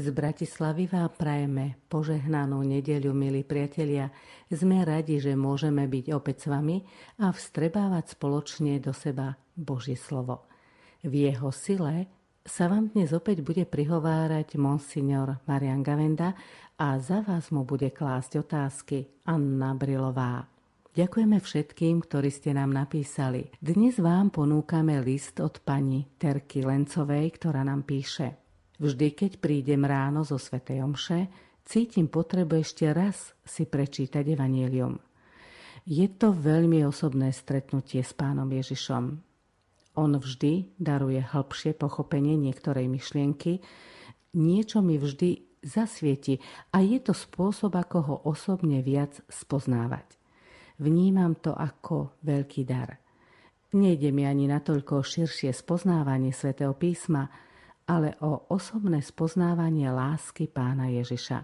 Z Bratislavy vám prajeme požehnanú nedeľu, milí priatelia. Sme radi, že môžeme byť opäť s vami a vstrebávať spoločne do seba Božie slovo. V jeho sile sa vám dnes opäť bude prihovárať monsignor Marian Gavenda a za vás mu bude klásť otázky Anna Brilová. Ďakujeme všetkým, ktorí ste nám napísali. Dnes vám ponúkame list od pani Terky Lencovej, ktorá nám píše – Vždy, keď prídem ráno zo Svetej Omše, cítim potrebu ešte raz si prečítať Evangelium. Je to veľmi osobné stretnutie s pánom Ježišom. On vždy daruje hĺbšie pochopenie niektorej myšlienky, niečo mi vždy zasvieti a je to spôsob, ako ho osobne viac spoznávať. Vnímam to ako veľký dar. Nejde mi ani natoľko širšie spoznávanie svätého písma, ale o osobné spoznávanie lásky pána Ježiša.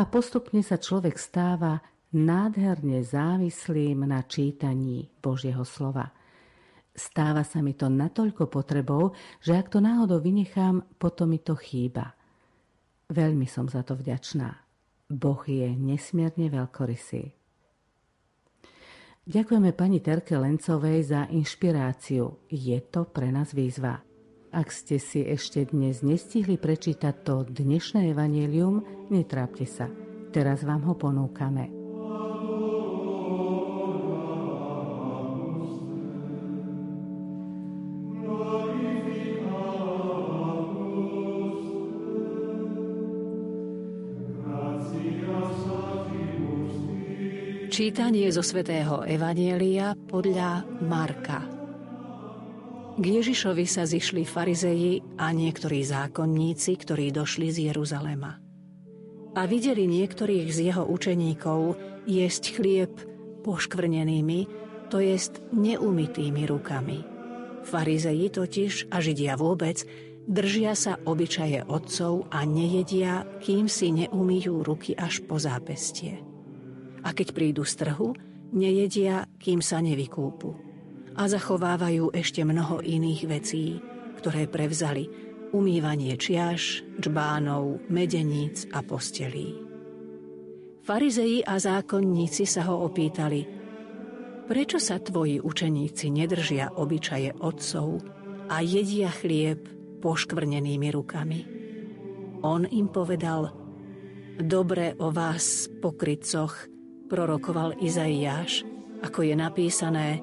A postupne sa človek stáva nádherne závislým na čítaní Božieho slova. Stáva sa mi to natoľko potrebou, že ak to náhodou vynechám, potom mi to chýba. Veľmi som za to vďačná. Boh je nesmierne veľkorysý. Ďakujeme pani Terke Lencovej za inšpiráciu. Je to pre nás výzva. Ak ste si ešte dnes nestihli prečítať to dnešné evanelium, netrápte sa. Teraz vám ho ponúkame. Čítanie zo svätého Evanielia podľa Marka. K Ježišovi sa zišli farizeji a niektorí zákonníci, ktorí došli z Jeruzalema. A videli niektorých z jeho učeníkov jesť chlieb poškvrnenými, to jest neumytými rukami. Farizeji totiž a Židia vôbec držia sa obyčaje otcov a nejedia, kým si neumýjú ruky až po zápestie. A keď prídu z trhu, nejedia, kým sa nevykúpu a zachovávajú ešte mnoho iných vecí, ktoré prevzali umývanie čiaž, čbánov, medeníc a postelí. Farizeji a zákonníci sa ho opýtali, prečo sa tvoji učeníci nedržia obyčaje otcov a jedia chlieb poškvrnenými rukami? On im povedal, dobre o vás, pokrytcoch, prorokoval Izaiáš, ako je napísané,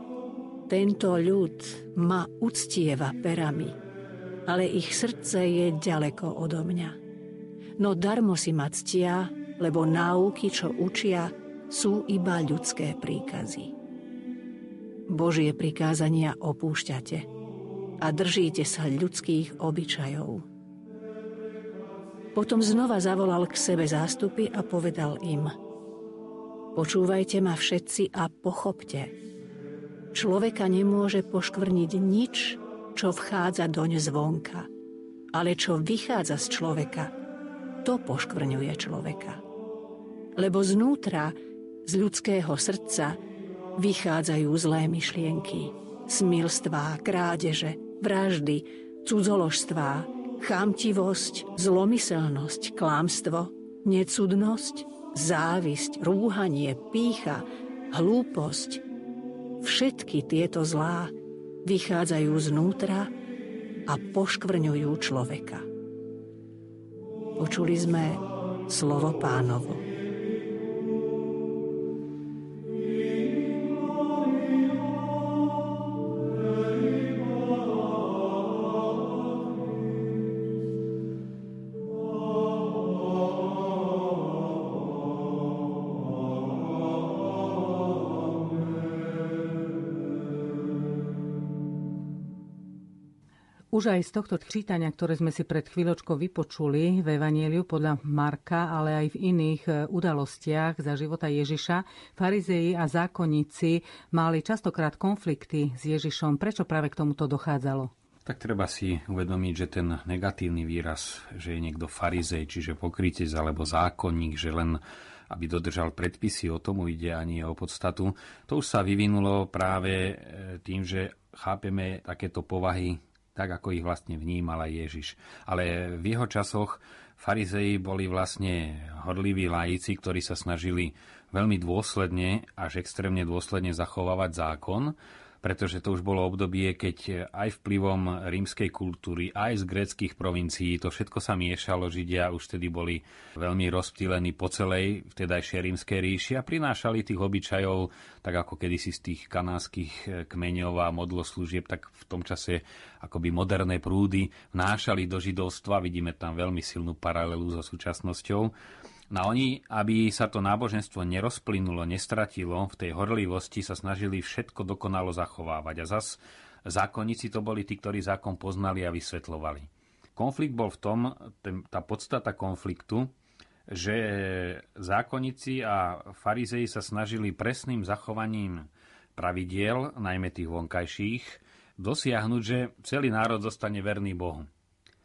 tento ľud ma uctieva perami, ale ich srdce je ďaleko odo mňa. No darmo si ma ctia, lebo náuky, čo učia, sú iba ľudské príkazy. Božie prikázania opúšťate a držíte sa ľudských obyčajov. Potom znova zavolal k sebe zástupy a povedal im Počúvajte ma všetci a pochopte – Človeka nemôže poškvrniť nič, čo vchádza doň zvonka, ale čo vychádza z človeka, to poškvrňuje človeka. Lebo znútra, z ľudského srdca, vychádzajú zlé myšlienky, smilstvá, krádeže, vraždy, cudzoložstvá, chamtivosť, zlomyselnosť, klámstvo, necudnosť, závisť, rúhanie, pícha, hlúposť, Všetky tieto zlá vychádzajú znútra a poškvrňujú človeka. Počuli sme slovo pánovo. Už aj z tohto čítania, ktoré sme si pred chvíľočkou vypočuli v Evanieliu podľa Marka, ale aj v iných e, udalostiach za života Ježiša, farizeji a zákonníci mali častokrát konflikty s Ježišom. Prečo práve k tomuto dochádzalo? Tak treba si uvedomiť, že ten negatívny výraz, že je niekto farizej, čiže pokrytec alebo zákonník, že len aby dodržal predpisy, o tomu ide ani o podstatu. To už sa vyvinulo práve e, tým, že chápeme takéto povahy tak ako ich vlastne vnímala Ježiš. Ale v jeho časoch farizei boli vlastne horliví laici, ktorí sa snažili veľmi dôsledne, až extrémne dôsledne zachovávať zákon pretože to už bolo obdobie, keď aj vplyvom rímskej kultúry, aj z gréckých provincií, to všetko sa miešalo, Židia už tedy boli veľmi rozptýlení po celej vtedajšej rímskej ríši a prinášali tých obyčajov, tak ako kedysi z tých kanánskych kmeňov a modloslúžieb, tak v tom čase akoby moderné prúdy vnášali do židovstva, vidíme tam veľmi silnú paralelu so súčasnosťou. No oni, aby sa to náboženstvo nerozplynulo, nestratilo, v tej horlivosti sa snažili všetko dokonalo zachovávať. A zas zákonníci to boli tí, ktorí zákon poznali a vysvetlovali. Konflikt bol v tom, tá podstata konfliktu, že zákonníci a farizei sa snažili presným zachovaním pravidiel, najmä tých vonkajších, dosiahnuť, že celý národ zostane verný Bohu.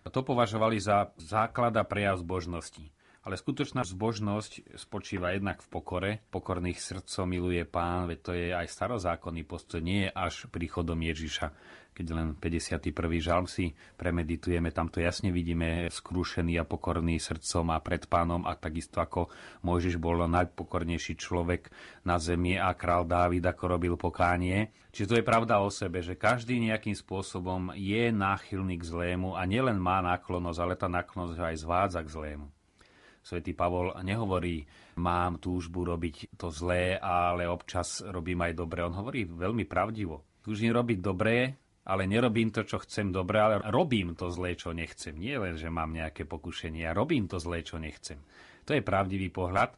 A to považovali za základ a prejav zbožnosti. Ale skutočná zbožnosť spočíva jednak v pokore. Pokorných srdcov miluje pán, veď to je aj starozákonný postoj, nie je až príchodom Ježiša. Keď len 51. žalm si premeditujeme, tam to jasne vidíme skrúšený a pokorný srdcom a pred pánom a takisto ako Mojžiš bol najpokornejší človek na zemi a král Dávid ako robil pokánie. Čiže to je pravda o sebe, že každý nejakým spôsobom je náchylný k zlému a nielen má náklonosť, ale tá náklonosť aj zvádza k zlému. Svetý Pavol nehovorí, mám túžbu robiť to zlé, ale občas robím aj dobre. On hovorí veľmi pravdivo. Túžim robiť dobré, ale nerobím to, čo chcem dobre, ale robím to zlé, čo nechcem. Nie len, že mám nejaké pokušenie, ja robím to zlé, čo nechcem. To je pravdivý pohľad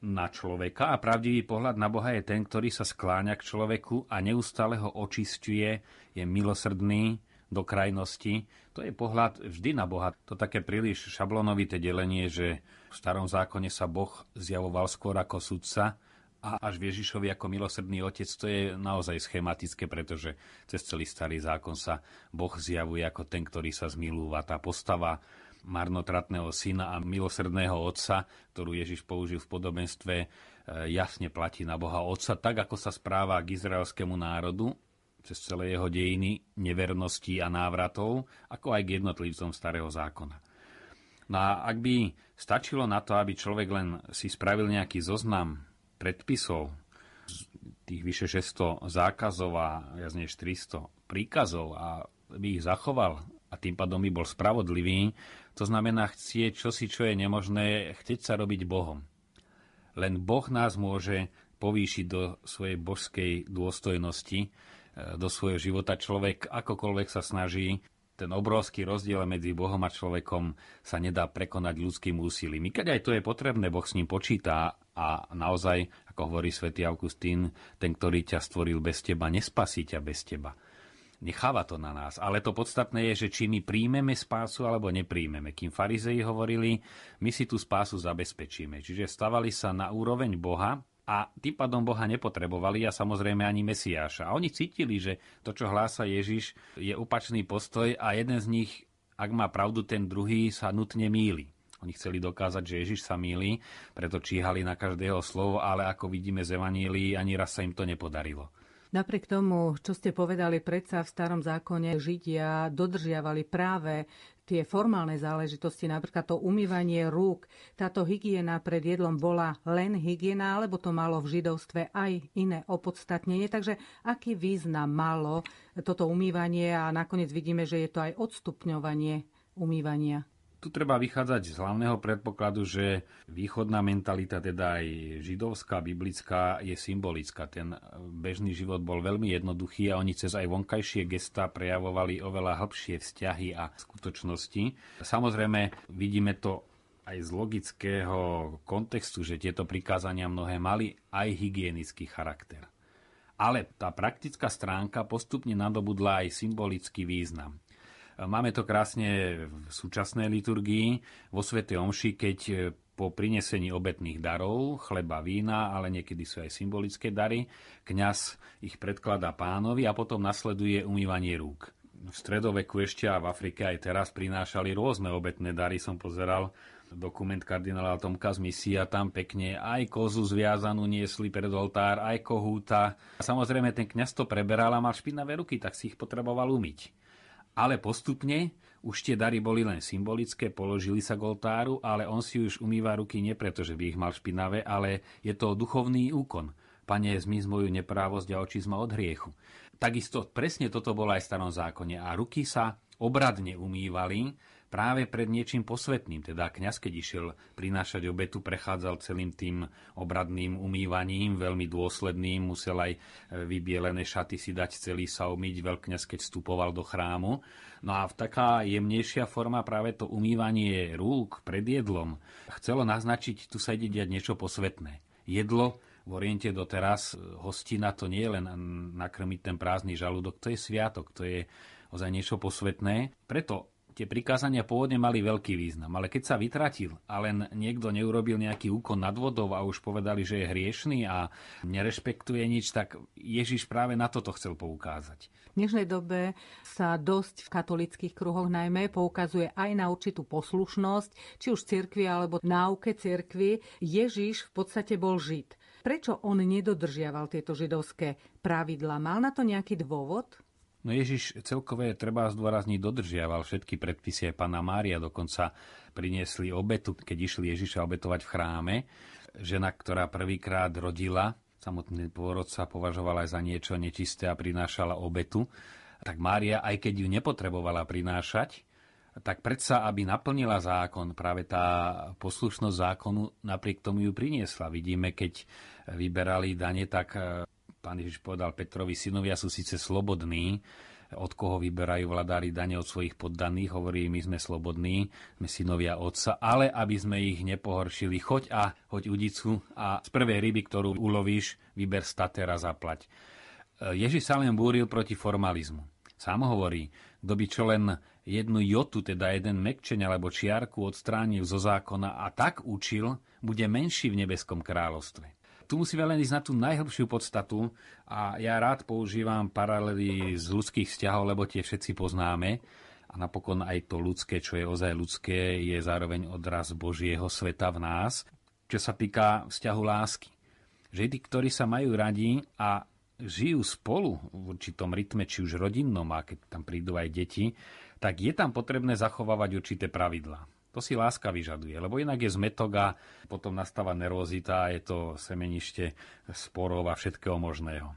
na človeka a pravdivý pohľad na Boha je ten, ktorý sa skláňa k človeku a neustále ho očistuje, je milosrdný, do krajnosti. To je pohľad vždy na Boha. To také príliš šablonovité delenie, že v starom zákone sa Boh zjavoval skôr ako sudca a až v Ježišovi ako milosrdný otec, to je naozaj schematické, pretože cez celý starý zákon sa Boh zjavuje ako ten, ktorý sa zmilúva. Tá postava marnotratného syna a milosrdného otca, ktorú Ježiš použil v podobenstve, e, jasne platí na Boha otca, tak ako sa správa k izraelskému národu cez celé jeho dejiny nevernosti a návratov, ako aj k jednotlivcom starého zákona. No a ak by stačilo na to, aby človek len si spravil nejaký zoznam predpisov, tých vyše 600 zákazov a viac než 300 príkazov a by ich zachoval a tým pádom by bol spravodlivý, to znamená chcieť čosi, čo je nemožné, chceť sa robiť Bohom. Len Boh nás môže povýšiť do svojej božskej dôstojnosti, do svojho života. Človek akokoľvek sa snaží, ten obrovský rozdiel medzi Bohom a človekom sa nedá prekonať ľudským úsilím. I keď aj to je potrebné, Boh s ním počíta a naozaj, ako hovorí svätý Augustín, ten, ktorý ťa stvoril bez teba, nespasí ťa bez teba. Necháva to na nás. Ale to podstatné je, že či my príjmeme spásu alebo nepríjmeme. Kým farizei hovorili, my si tú spásu zabezpečíme. Čiže stavali sa na úroveň Boha a tým pádom Boha nepotrebovali a samozrejme ani Mesiáša. A oni cítili, že to, čo hlása Ježiš, je opačný postoj a jeden z nich, ak má pravdu, ten druhý sa nutne míli. Oni chceli dokázať, že Ježiš sa míli, preto číhali na každého slovo, ale ako vidíme z Evanílii, ani raz sa im to nepodarilo. Napriek tomu, čo ste povedali, predsa v starom zákone Židia dodržiavali práve tie formálne záležitosti, napríklad to umývanie rúk, táto hygiena pred jedlom bola len hygiena, alebo to malo v židovstve aj iné opodstatnenie. Takže aký význam malo toto umývanie a nakoniec vidíme, že je to aj odstupňovanie umývania? Tu treba vychádzať z hlavného predpokladu, že východná mentalita, teda aj židovská, biblická, je symbolická. Ten bežný život bol veľmi jednoduchý a oni cez aj vonkajšie gesta prejavovali oveľa hĺbšie vzťahy a skutočnosti. Samozrejme, vidíme to aj z logického kontextu, že tieto prikázania mnohé mali aj hygienický charakter. Ale tá praktická stránka postupne nadobudla aj symbolický význam. Máme to krásne v súčasnej liturgii, vo Svete Omši, keď e, po prinesení obetných darov, chleba, vína, ale niekedy sú aj symbolické dary, kňaz ich predkladá pánovi a potom nasleduje umývanie rúk. V stredoveku ešte a v Afrike aj teraz prinášali rôzne obetné dary, som pozeral dokument kardinála Tomka z misia, tam pekne aj kozu zviazanú niesli pred oltár, aj kohúta. Samozrejme ten kňaz to preberal a mal špinavé ruky, tak si ich potreboval umyť. Ale postupne už tie dary boli len symbolické, položili sa k oltáru, ale on si už umýva ruky nie preto, že by ich mal špinavé, ale je to duchovný úkon. Pane, zmiz moju neprávosť a očizma od hriechu. Takisto presne toto bolo aj v starom zákone. A ruky sa obradne umývali, práve pred niečím posvetným. Teda kňaz, keď išiel prinášať obetu, prechádzal celým tým obradným umývaním, veľmi dôsledným, musel aj e, vybielené šaty si dať celý sa umyť, veľkňaz, keď vstupoval do chrámu. No a v taká jemnejšia forma práve to umývanie rúk pred jedlom chcelo naznačiť, tu sa ide diať niečo posvetné. Jedlo v Oriente doteraz, e, hostina to nie je len nakrmiť ten prázdny žalúdok, to je sviatok, to je ozaj niečo posvetné. Preto tie prikázania pôvodne mali veľký význam, ale keď sa vytratil a len niekto neurobil nejaký úkon nad vodou a už povedali, že je hriešný a nerešpektuje nič, tak Ježiš práve na toto chcel poukázať. V dnešnej dobe sa dosť v katolických kruhoch najmä poukazuje aj na určitú poslušnosť, či už cirkvi alebo náuke cirkvi. Ježiš v podstate bol žid. Prečo on nedodržiaval tieto židovské pravidla? Mal na to nejaký dôvod? No Ježiš celkové, treba zdôrazniť, dodržiaval všetky predpisy aj pána Mária, dokonca priniesli obetu, keď išli Ježiša obetovať v chráme. Žena, ktorá prvýkrát rodila, samotný pôrod sa považovala aj za niečo nečisté a prinášala obetu, tak Mária, aj keď ju nepotrebovala prinášať, tak predsa, aby naplnila zákon, práve tá poslušnosť zákonu napriek tomu ju priniesla. Vidíme, keď vyberali dane, tak Pán Ježiš povedal Petrovi, synovia sú síce slobodní, od koho vyberajú vladári dane od svojich poddaných, hovorí, my sme slobodní, sme synovia otca, ale aby sme ich nepohoršili, choď a hoď udicu a z prvej ryby, ktorú ulovíš, vyber stater a zaplať. Ježiš sa len búril proti formalizmu. Sám hovorí, kto by čo len jednu jotu, teda jeden mekčeň alebo čiarku odstránil zo zákona a tak učil, bude menší v nebeskom kráľovstve tu musíme len ísť na tú najhlbšiu podstatu a ja rád používam paralely z ľudských vzťahov, lebo tie všetci poznáme a napokon aj to ľudské, čo je ozaj ľudské, je zároveň odraz Božieho sveta v nás, čo sa týka vzťahu lásky. Že tí, ktorí sa majú radi a žijú spolu v určitom rytme, či už rodinnom, a keď tam prídu aj deti, tak je tam potrebné zachovávať určité pravidlá. To si láska vyžaduje, lebo inak je zmetok a potom nastáva nervozita je to semenište sporov a všetkého možného.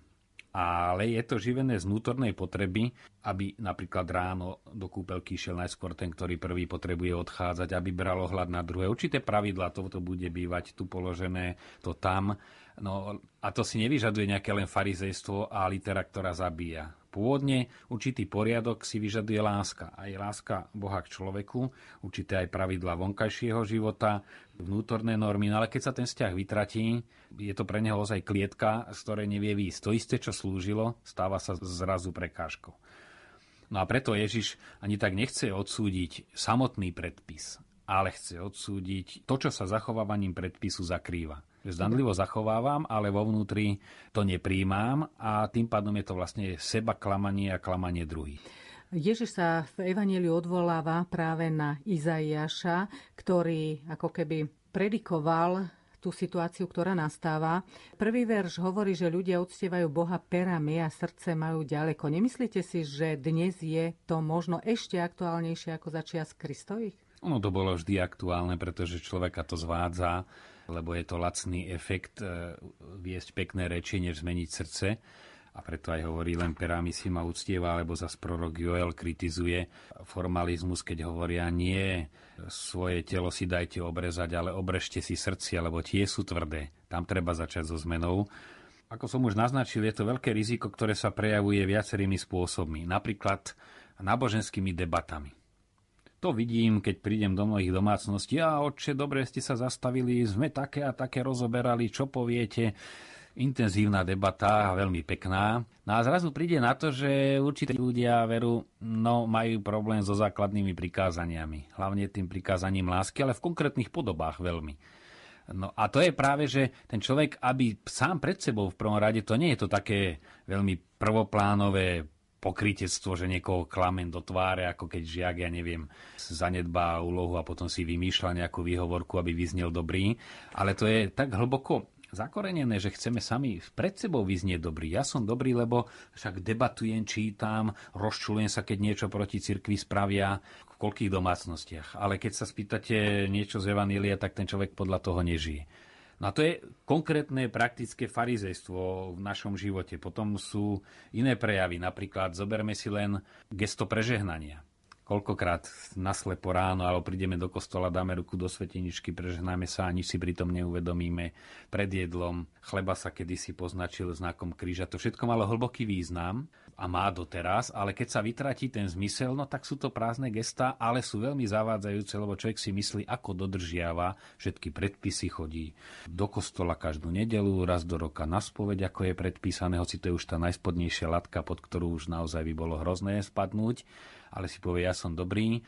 Ale je to živené z vnútornej potreby, aby napríklad ráno do kúpelky šiel najskôr ten, ktorý prvý potrebuje odchádzať, aby bral ohľad na druhé. Určité pravidla, toto bude bývať tu položené, to tam. No, a to si nevyžaduje nejaké len farizejstvo a litera, ktorá zabíja. Pôvodne určitý poriadok si vyžaduje láska. Aj láska Boha k človeku, určité aj pravidla vonkajšieho života, vnútorné normy. No ale keď sa ten vzťah vytratí, je to pre neho ozaj klietka, z ktorej nevie výjsť. To isté, čo slúžilo, stáva sa zrazu prekážkou. No a preto Ježiš ani tak nechce odsúdiť samotný predpis, ale chce odsúdiť to, čo sa zachovávaním predpisu zakrýva zdanlivo zachovávam, ale vo vnútri to nepríjmam a tým pádom je to vlastne seba klamanie a klamanie druhých. Ježiš sa v Evangeliu odvoláva práve na Izaiáša, ktorý ako keby predikoval tú situáciu, ktorá nastáva. Prvý verš hovorí, že ľudia uctievajú Boha perami a srdce majú ďaleko. Nemyslíte si, že dnes je to možno ešte aktuálnejšie ako začias Kristových? Ono to bolo vždy aktuálne, pretože človeka to zvádza lebo je to lacný efekt e, viesť pekné reči, než zmeniť srdce. A preto aj hovorí len perami si ma uctieva, alebo zas prorok Joel kritizuje formalizmus, keď hovoria nie, svoje telo si dajte obrezať, ale obrežte si srdcia, lebo tie sú tvrdé. Tam treba začať so zmenou. Ako som už naznačil, je to veľké riziko, ktoré sa prejavuje viacerými spôsobmi. Napríklad náboženskými debatami. To vidím, keď prídem do mnohých domácností. A oče, dobre ste sa zastavili, sme také a také rozoberali, čo poviete. Intenzívna debata, veľmi pekná. No a zrazu príde na to, že určite ľudia veru no, majú problém so základnými prikázaniami. Hlavne tým prikázaním lásky, ale v konkrétnych podobách veľmi. No a to je práve, že ten človek, aby sám pred sebou v prvom rade, to nie je to také veľmi prvoplánové pokrytectvo, že niekoho klamen do tváre, ako keď žiak, ja neviem, zanedbá úlohu a potom si vymýšľa nejakú výhovorku, aby vyznel dobrý. Ale to je tak hlboko zakorenené, že chceme sami pred sebou vyznieť dobrý. Ja som dobrý, lebo však debatujem, čítam, rozčulujem sa, keď niečo proti cirkvi spravia v koľkých domácnostiach. Ale keď sa spýtate niečo z Evanília, tak ten človek podľa toho nežije. No a to je konkrétne praktické farizejstvo v našom živote. Potom sú iné prejavy. Napríklad zoberme si len gesto prežehnania koľkokrát naslepo ráno, alebo prídeme do kostola, dáme ruku do sveteničky, prežehnáme sa, ani si pritom neuvedomíme. Pred jedlom chleba sa kedysi poznačil znakom kríža. To všetko malo hlboký význam a má doteraz, ale keď sa vytratí ten zmysel, no tak sú to prázdne gesta, ale sú veľmi zavádzajúce, lebo človek si myslí, ako dodržiava všetky predpisy, chodí do kostola každú nedelu, raz do roka na spoveď, ako je predpísané, hoci to je už tá najspodnejšia latka, pod ktorú už naozaj by bolo hrozné spadnúť ale si povie, ja som dobrý.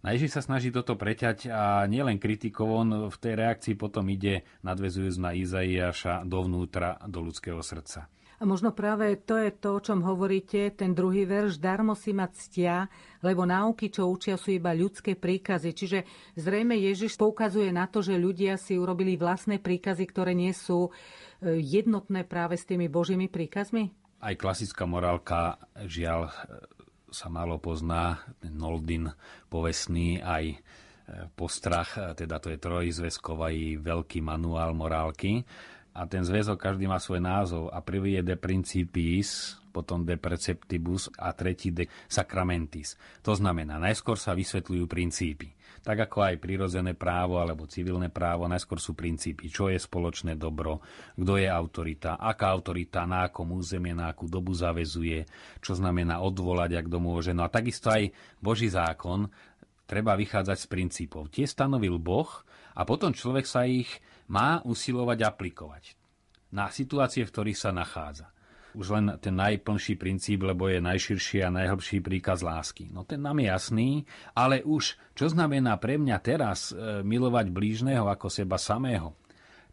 Na Ježiš sa snaží toto preťať a nielen kritikov, on v tej reakcii potom ide, nadvezujúc na Izaiáša, dovnútra, do ľudského srdca. A možno práve to je to, o čom hovoríte, ten druhý verš, darmo si ma ctia, lebo náuky, čo učia, sú iba ľudské príkazy. Čiže zrejme Ježiš poukazuje na to, že ľudia si urobili vlastné príkazy, ktoré nie sú e, jednotné práve s tými Božími príkazmi? Aj klasická morálka, žiaľ, sa malo pozná, ten Noldin povestný aj e, postrach, e, teda to je trojzväzkový veľký manuál morálky. A ten zväzok každý má svoj názov a prvý je de principis, potom de preceptibus a tretí de sacramentis. To znamená, najskôr sa vysvetľujú princípy. Tak ako aj prirodzené právo alebo civilné právo, najskôr sú princípy, čo je spoločné dobro, kto je autorita, aká autorita na akom územie, na akú dobu zavezuje, čo znamená odvolať, ak kto môže. No a takisto aj Boží zákon treba vychádzať z princípov. Tie stanovil Boh a potom človek sa ich má usilovať aplikovať na situácie, v ktorých sa nachádza už len ten najplnší princíp, lebo je najširší a najhlbší príkaz lásky. No ten nám je jasný, ale už čo znamená pre mňa teraz e, milovať blížneho ako seba samého?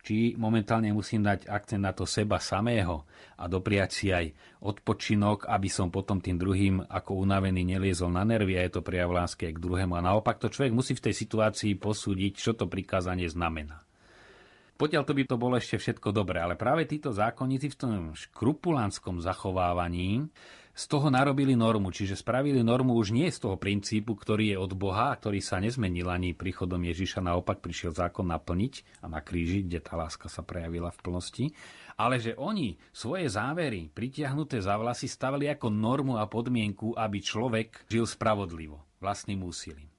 Či momentálne musím dať akcent na to seba samého a dopriať si aj odpočinok, aby som potom tým druhým ako unavený neliezol na nervy a je to prejav lásky k druhému. A naopak to človek musí v tej situácii posúdiť, čo to prikázanie znamená. Potiaľ to by to bolo ešte všetko dobré, ale práve títo zákonníci v tom škrupulánskom zachovávaní z toho narobili normu, čiže spravili normu už nie z toho princípu, ktorý je od Boha, ktorý sa nezmenil ani príchodom Ježiša, naopak prišiel zákon naplniť a na kríži, kde tá láska sa prejavila v plnosti, ale že oni svoje závery pritiahnuté za vlasy stavili ako normu a podmienku, aby človek žil spravodlivo vlastným úsilím.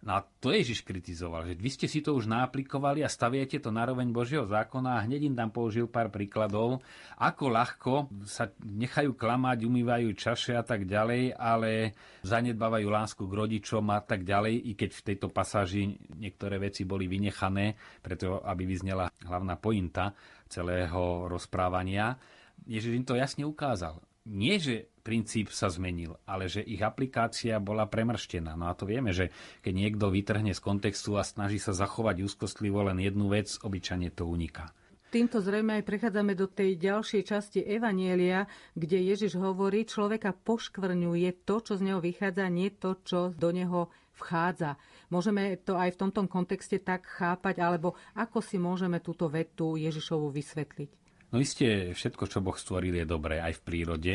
No a to Ježiš kritizoval, že vy ste si to už naaplikovali a staviate to na roveň Božieho zákona a hneď im tam použil pár príkladov, ako ľahko sa nechajú klamať, umývajú čaše a tak ďalej, ale zanedbávajú lásku k rodičom a tak ďalej, i keď v tejto pasáži niektoré veci boli vynechané, preto aby vyznela hlavná pointa celého rozprávania. Ježiš im to jasne ukázal. Nie, že princíp sa zmenil, ale že ich aplikácia bola premrštená. No a to vieme, že keď niekto vytrhne z kontextu a snaží sa zachovať úzkostlivo len jednu vec, obyčajne to uniká. Týmto zrejme aj prechádzame do tej ďalšej časti Evanielia, kde Ježiš hovorí, človeka poškvrňuje to, čo z neho vychádza, nie to, čo do neho vchádza. Môžeme to aj v tomto kontexte tak chápať, alebo ako si môžeme túto vetu Ježišovu vysvetliť? No isté, všetko, čo Boh stvoril, je dobré aj v prírode.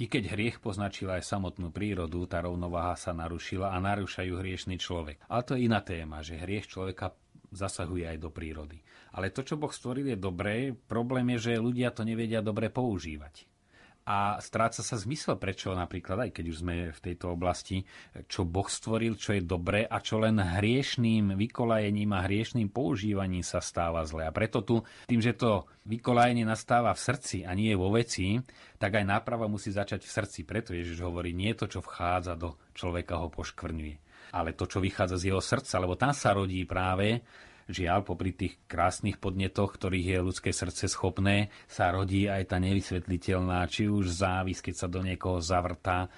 I keď hriech poznačil aj samotnú prírodu, tá rovnováha sa narušila a narúšajú hriešný človek. Ale to je iná téma, že hriech človeka zasahuje aj do prírody. Ale to, čo Boh stvoril, je dobré. Problém je, že ľudia to nevedia dobre používať a stráca sa zmysel, prečo napríklad, aj keď už sme v tejto oblasti, čo Boh stvoril, čo je dobré a čo len hriešným vykolajením a hriešným používaním sa stáva zle. A preto tu, tým, že to vykolajenie nastáva v srdci a nie vo veci, tak aj náprava musí začať v srdci. Preto Ježiš hovorí, nie to, čo vchádza do človeka, ho poškvrňuje, ale to, čo vychádza z jeho srdca, lebo tam sa rodí práve Žiaľ, popri tých krásnych podnetoch, ktorých je ľudské srdce schopné, sa rodí aj tá nevysvetliteľná, či už závis, keď sa do niekoho zavrtá,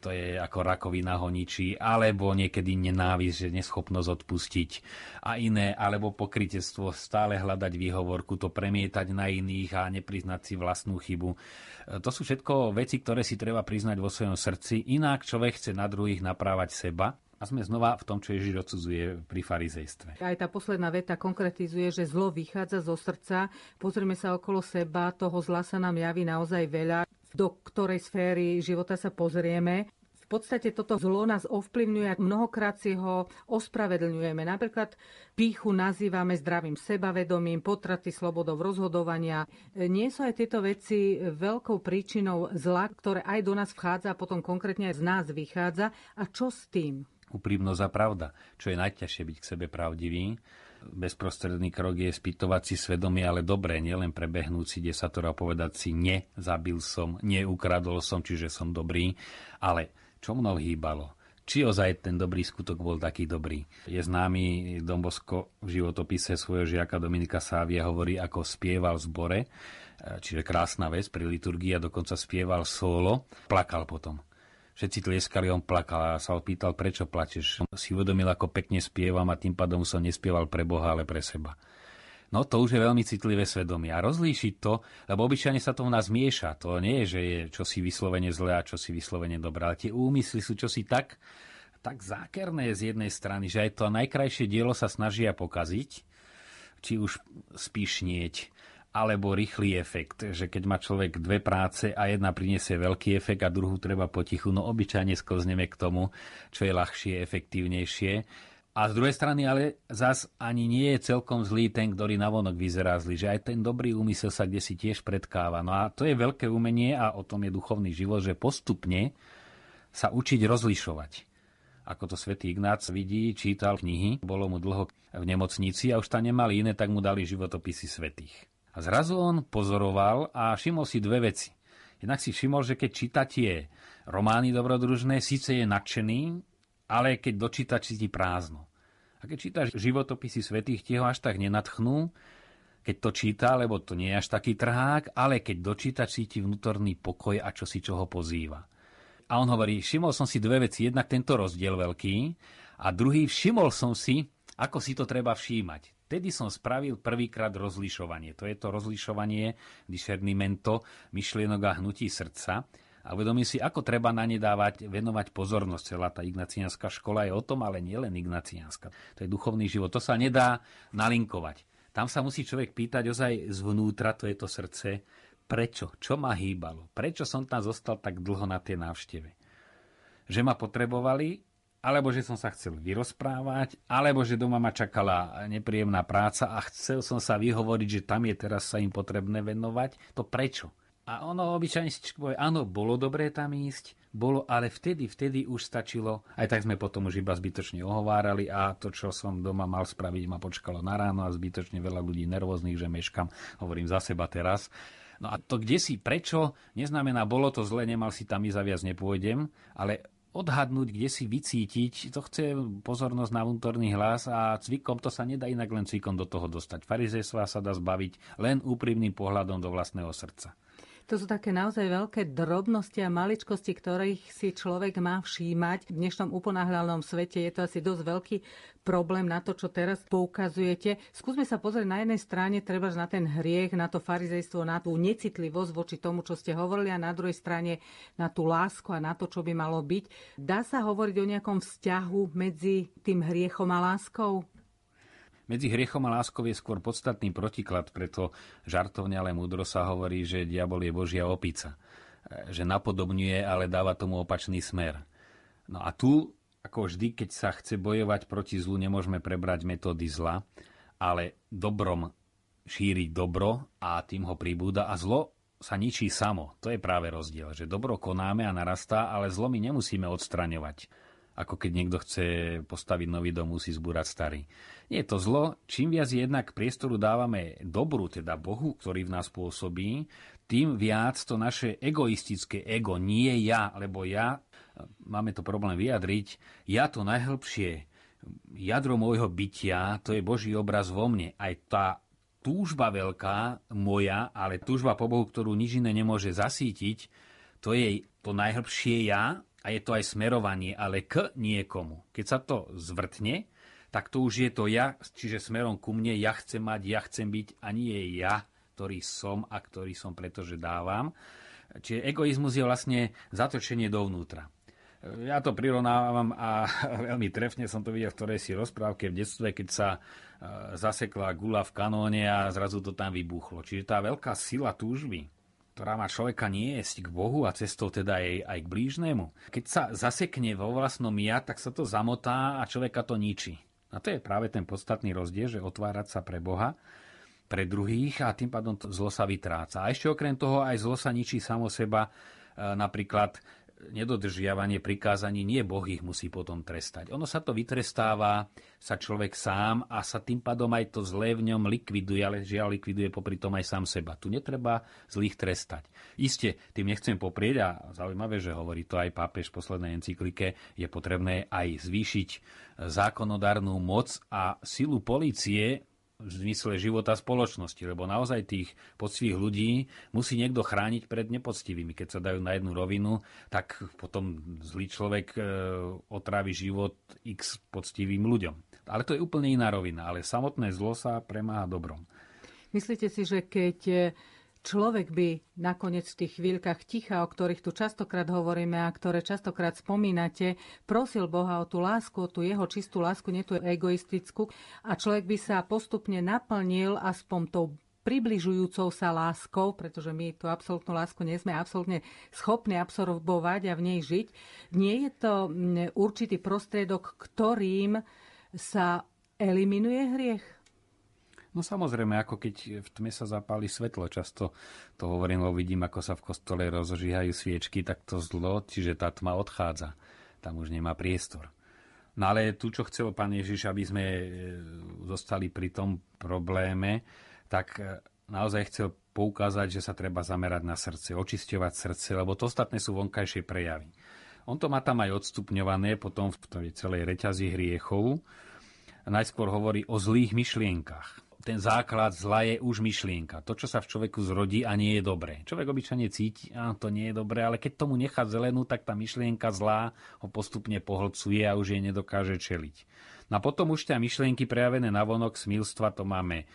to je ako rakovina honičí, alebo niekedy nenávisť, že neschopnosť odpustiť a iné, alebo pokrytectvo, stále hľadať výhovorku, to premietať na iných a nepriznať si vlastnú chybu. To sú všetko veci, ktoré si treba priznať vo svojom srdci, inak človek chce na druhých naprávať seba A sme znova v tom, čo Ježiš odsudzuje pri farizejstve. Aj tá posledná veta konkretizuje, že zlo vychádza zo srdca. Pozrieme sa okolo seba, toho zla sa nám javí naozaj veľa. Do ktorej sféry života sa pozrieme podstate toto zlo nás ovplyvňuje a mnohokrát si ho ospravedlňujeme. Napríklad píchu nazývame zdravým sebavedomím, potraty slobodou rozhodovania. Nie sú aj tieto veci veľkou príčinou zla, ktoré aj do nás vchádza a potom konkrétne aj z nás vychádza. A čo s tým? Úprimnosť a pravda. Čo je najťažšie byť k sebe pravdivý bezprostredný krok je spýtovať si svedomie, ale dobre, nielen prebehnúť si desatora a povedať si nezabil som, neukradol som, čiže som dobrý, ale čo mnou hýbalo? Či ozaj ten dobrý skutok bol taký dobrý? Je známy Dombosko v životopise svojho žiaka Dominika Sávia hovorí, ako spieval v zbore, e, čiže krásna vec pri liturgii a dokonca spieval solo, plakal potom. Všetci tlieskali, on plakal a sa opýtal, prečo plačeš. Si uvedomil, ako pekne spievam a tým pádom som nespieval pre Boha, ale pre seba. No to už je veľmi citlivé svedomie. A rozlíšiť to, lebo obyčajne sa to v nás mieša. To nie je, že je čosi vyslovene zlé a čosi vyslovene dobré. Ale tie úmysly sú čosi tak, tak zákerné z jednej strany, že aj to najkrajšie dielo sa snažia pokaziť, či už spíšnieť, alebo rýchly efekt, že keď má človek dve práce a jedna priniesie veľký efekt a druhú treba potichu, no obyčajne sklzneme k tomu, čo je ľahšie, efektívnejšie a z druhej strany ale zas ani nie je celkom zlý ten, ktorý navonok vyzerá zlý, že aj ten dobrý úmysel sa kde si tiež predkáva. No a to je veľké umenie a o tom je duchovný život, že postupne sa učiť rozlišovať. Ako to svätý Ignác vidí, čítal knihy, bolo mu dlho v nemocnici a už tam nemali iné, tak mu dali životopisy svetých. A zrazu on pozoroval a všimol si dve veci. Jednak si všimol, že keď číta tie romány dobrodružné, síce je nadšený, ale keď dočíta, cíti prázdno. A keď čítaš životopisy svetých, tie ho až tak nenatchnú, keď to číta, lebo to nie je až taký trhák, ale keď dočíta, cíti vnútorný pokoj a čo si čoho pozýva. A on hovorí, všimol som si dve veci. Jednak tento rozdiel veľký a druhý, všimol som si, ako si to treba všímať. Tedy som spravil prvýkrát rozlišovanie. To je to rozlišovanie, discernimento, myšlienok a hnutí srdca a uvedomí si, ako treba na ne dávať, venovať pozornosť. Celá tá ignaciánska škola je o tom, ale nielen ignaciánska. To je duchovný život. To sa nedá nalinkovať. Tam sa musí človek pýtať ozaj zvnútra, to je to srdce, prečo, čo ma hýbalo, prečo som tam zostal tak dlho na tej návšteve. Že ma potrebovali, alebo že som sa chcel vyrozprávať, alebo že doma ma čakala nepríjemná práca a chcel som sa vyhovoriť, že tam je teraz sa im potrebné venovať. To prečo? A ono obyčajne si povie, áno, bolo dobré tam ísť, bolo, ale vtedy, vtedy už stačilo. Aj tak sme potom už iba zbytočne ohovárali a to, čo som doma mal spraviť, ma počkalo na ráno a zbytočne veľa ľudí nervóznych, že meškam, hovorím za seba teraz. No a to kde si, prečo, neznamená, bolo to zle, nemal si tam ísť a viac nepôjdem, ale odhadnúť, kde si vycítiť, to chce pozornosť na vnútorný hlas a cvikom to sa nedá inak len cvikom do toho dostať. Farizejstva sa dá zbaviť len úprimným pohľadom do vlastného srdca. To sú také naozaj veľké drobnosti a maličkosti, ktorých si človek má všímať. V dnešnom uponáhľalnom svete je to asi dosť veľký problém na to, čo teraz poukazujete. Skúsme sa pozrieť na jednej strane treba na ten hriech, na to farizejstvo, na tú necitlivosť voči tomu, čo ste hovorili a na druhej strane na tú lásku a na to, čo by malo byť. Dá sa hovoriť o nejakom vzťahu medzi tým hriechom a láskou? Medzi hriechom a láskou je skôr podstatný protiklad, preto žartovne, ale múdro sa hovorí, že diabol je Božia opica. E, že napodobňuje, ale dáva tomu opačný smer. No a tu, ako vždy, keď sa chce bojovať proti zlu, nemôžeme prebrať metódy zla, ale dobrom šíriť dobro a tým ho pribúda a zlo sa ničí samo. To je práve rozdiel, že dobro konáme a narastá, ale zlo my nemusíme odstraňovať ako keď niekto chce postaviť nový dom, musí zbúrať starý. Nie je to zlo, čím viac jednak priestoru dávame dobru, teda Bohu, ktorý v nás pôsobí, tým viac to naše egoistické ego, nie ja, lebo ja, máme to problém vyjadriť, ja to najhlbšie, jadro môjho bytia, to je Boží obraz vo mne. Aj tá túžba veľká moja, ale túžba po Bohu, ktorú nič iné nemôže zasítiť, to je to najhlbšie ja, a je to aj smerovanie, ale k niekomu. Keď sa to zvrtne, tak to už je to ja, čiže smerom ku mne, ja chcem mať, ja chcem byť a nie ja, ktorý som a ktorý som pretože dávam. Čiže egoizmus je vlastne zatočenie dovnútra. Ja to prirovnávam a veľmi trefne som to videl v ktorej si rozprávke v detstve, keď sa e, zasekla gula v kanóne a zrazu to tam vybuchlo. Čiže tá veľká sila túžby, ktorá má človeka niesť k Bohu a cestou teda aj, aj k blížnemu. Keď sa zasekne vo vlastnom ja, tak sa to zamotá a človeka to ničí. A to je práve ten podstatný rozdiel, že otvárať sa pre Boha, pre druhých a tým pádom zlo sa vytráca. A ešte okrem toho aj zlo sa ničí samo seba, e, napríklad nedodržiavanie prikázaní, nie Boh ich musí potom trestať. Ono sa to vytrestáva, sa človek sám a sa tým pádom aj to zlé v ňom likviduje, ale žiaľ likviduje popri tom aj sám seba. Tu netreba zlých trestať. Isté, tým nechcem poprieť a zaujímavé, že hovorí to aj pápež v poslednej encyklike, je potrebné aj zvýšiť zákonodárnu moc a silu policie v zmysle života spoločnosti, lebo naozaj tých poctivých ľudí musí niekto chrániť pred nepoctivými. Keď sa dajú na jednu rovinu, tak potom zlý človek e, otrávi život x poctivým ľuďom. Ale to je úplne iná rovina, ale samotné zlo sa premáha dobrom. Myslíte si, že keď človek by nakoniec v tých chvíľkach ticha, o ktorých tu častokrát hovoríme a ktoré častokrát spomínate, prosil Boha o tú lásku, o tú jeho čistú lásku, nie tú egoistickú, a človek by sa postupne naplnil aspoň tou približujúcou sa láskou, pretože my tú absolútnu lásku nie sme absolútne schopní absorbovať a v nej žiť. Nie je to mm, určitý prostriedok, ktorým sa eliminuje hriech? No samozrejme, ako keď v tme sa zapáli svetlo. Často to hovorím, lebo vidím, ako sa v kostole rozožíhajú sviečky, tak to zlo, čiže tá tma odchádza. Tam už nemá priestor. No ale tu, čo chcel pán Ježiš, aby sme e, zostali pri tom probléme, tak e, naozaj chcel poukázať, že sa treba zamerať na srdce, očisťovať srdce, lebo to ostatné sú vonkajšie prejavy. On to má tam aj odstupňované potom v tej celej reťazi hriechov. Najskôr hovorí o zlých myšlienkach ten základ zla je už myšlienka. To, čo sa v človeku zrodí a nie je dobré. Človek obyčajne cíti, a to nie je dobré, ale keď tomu nechá zelenú, tak tá myšlienka zlá ho postupne pohlcuje a už jej nedokáže čeliť. No a potom už ťa myšlienky prejavené na vonok smilstva, to máme e,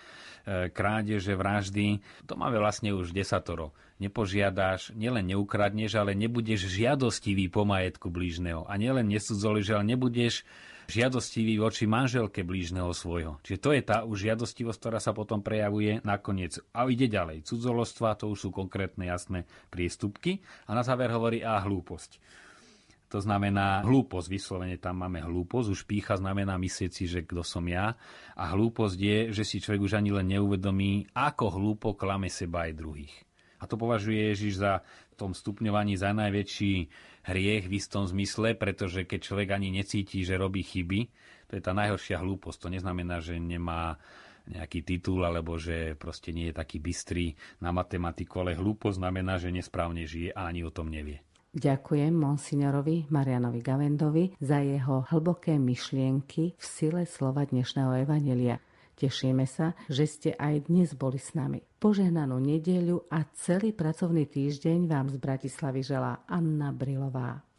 krádeže, vraždy, to máme vlastne už desatoro. Nepožiadaš, nielen neukradneš, ale nebudeš žiadostivý po majetku blížneho. A nielen nesudzoliš, ale nebudeš žiadostivý voči manželke blížneho svojho. Čiže to je tá už žiadostivosť, ktorá sa potom prejavuje nakoniec. A ide ďalej. Cudzolostva, to už sú konkrétne jasné priestupky. A na záver hovorí a hlúposť. To znamená hlúposť, vyslovene tam máme hlúposť, už pícha znamená myslieť si, že kto som ja. A hlúposť je, že si človek už ani len neuvedomí, ako hlúpo klame seba aj druhých. A to považuje Ježiš za tom stupňovaní za najväčší hriech v istom zmysle, pretože keď človek ani necíti, že robí chyby, to je tá najhoršia hlúposť. To neznamená, že nemá nejaký titul, alebo že proste nie je taký bystrý na matematiku, ale hlúposť znamená, že nesprávne žije a ani o tom nevie. Ďakujem monsignorovi Marianovi Gavendovi za jeho hlboké myšlienky v sile slova dnešného evanelia. Tešíme sa, že ste aj dnes boli s nami. Požehnanú nedeľu a celý pracovný týždeň vám z Bratislavy želá Anna Brilová.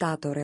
Táto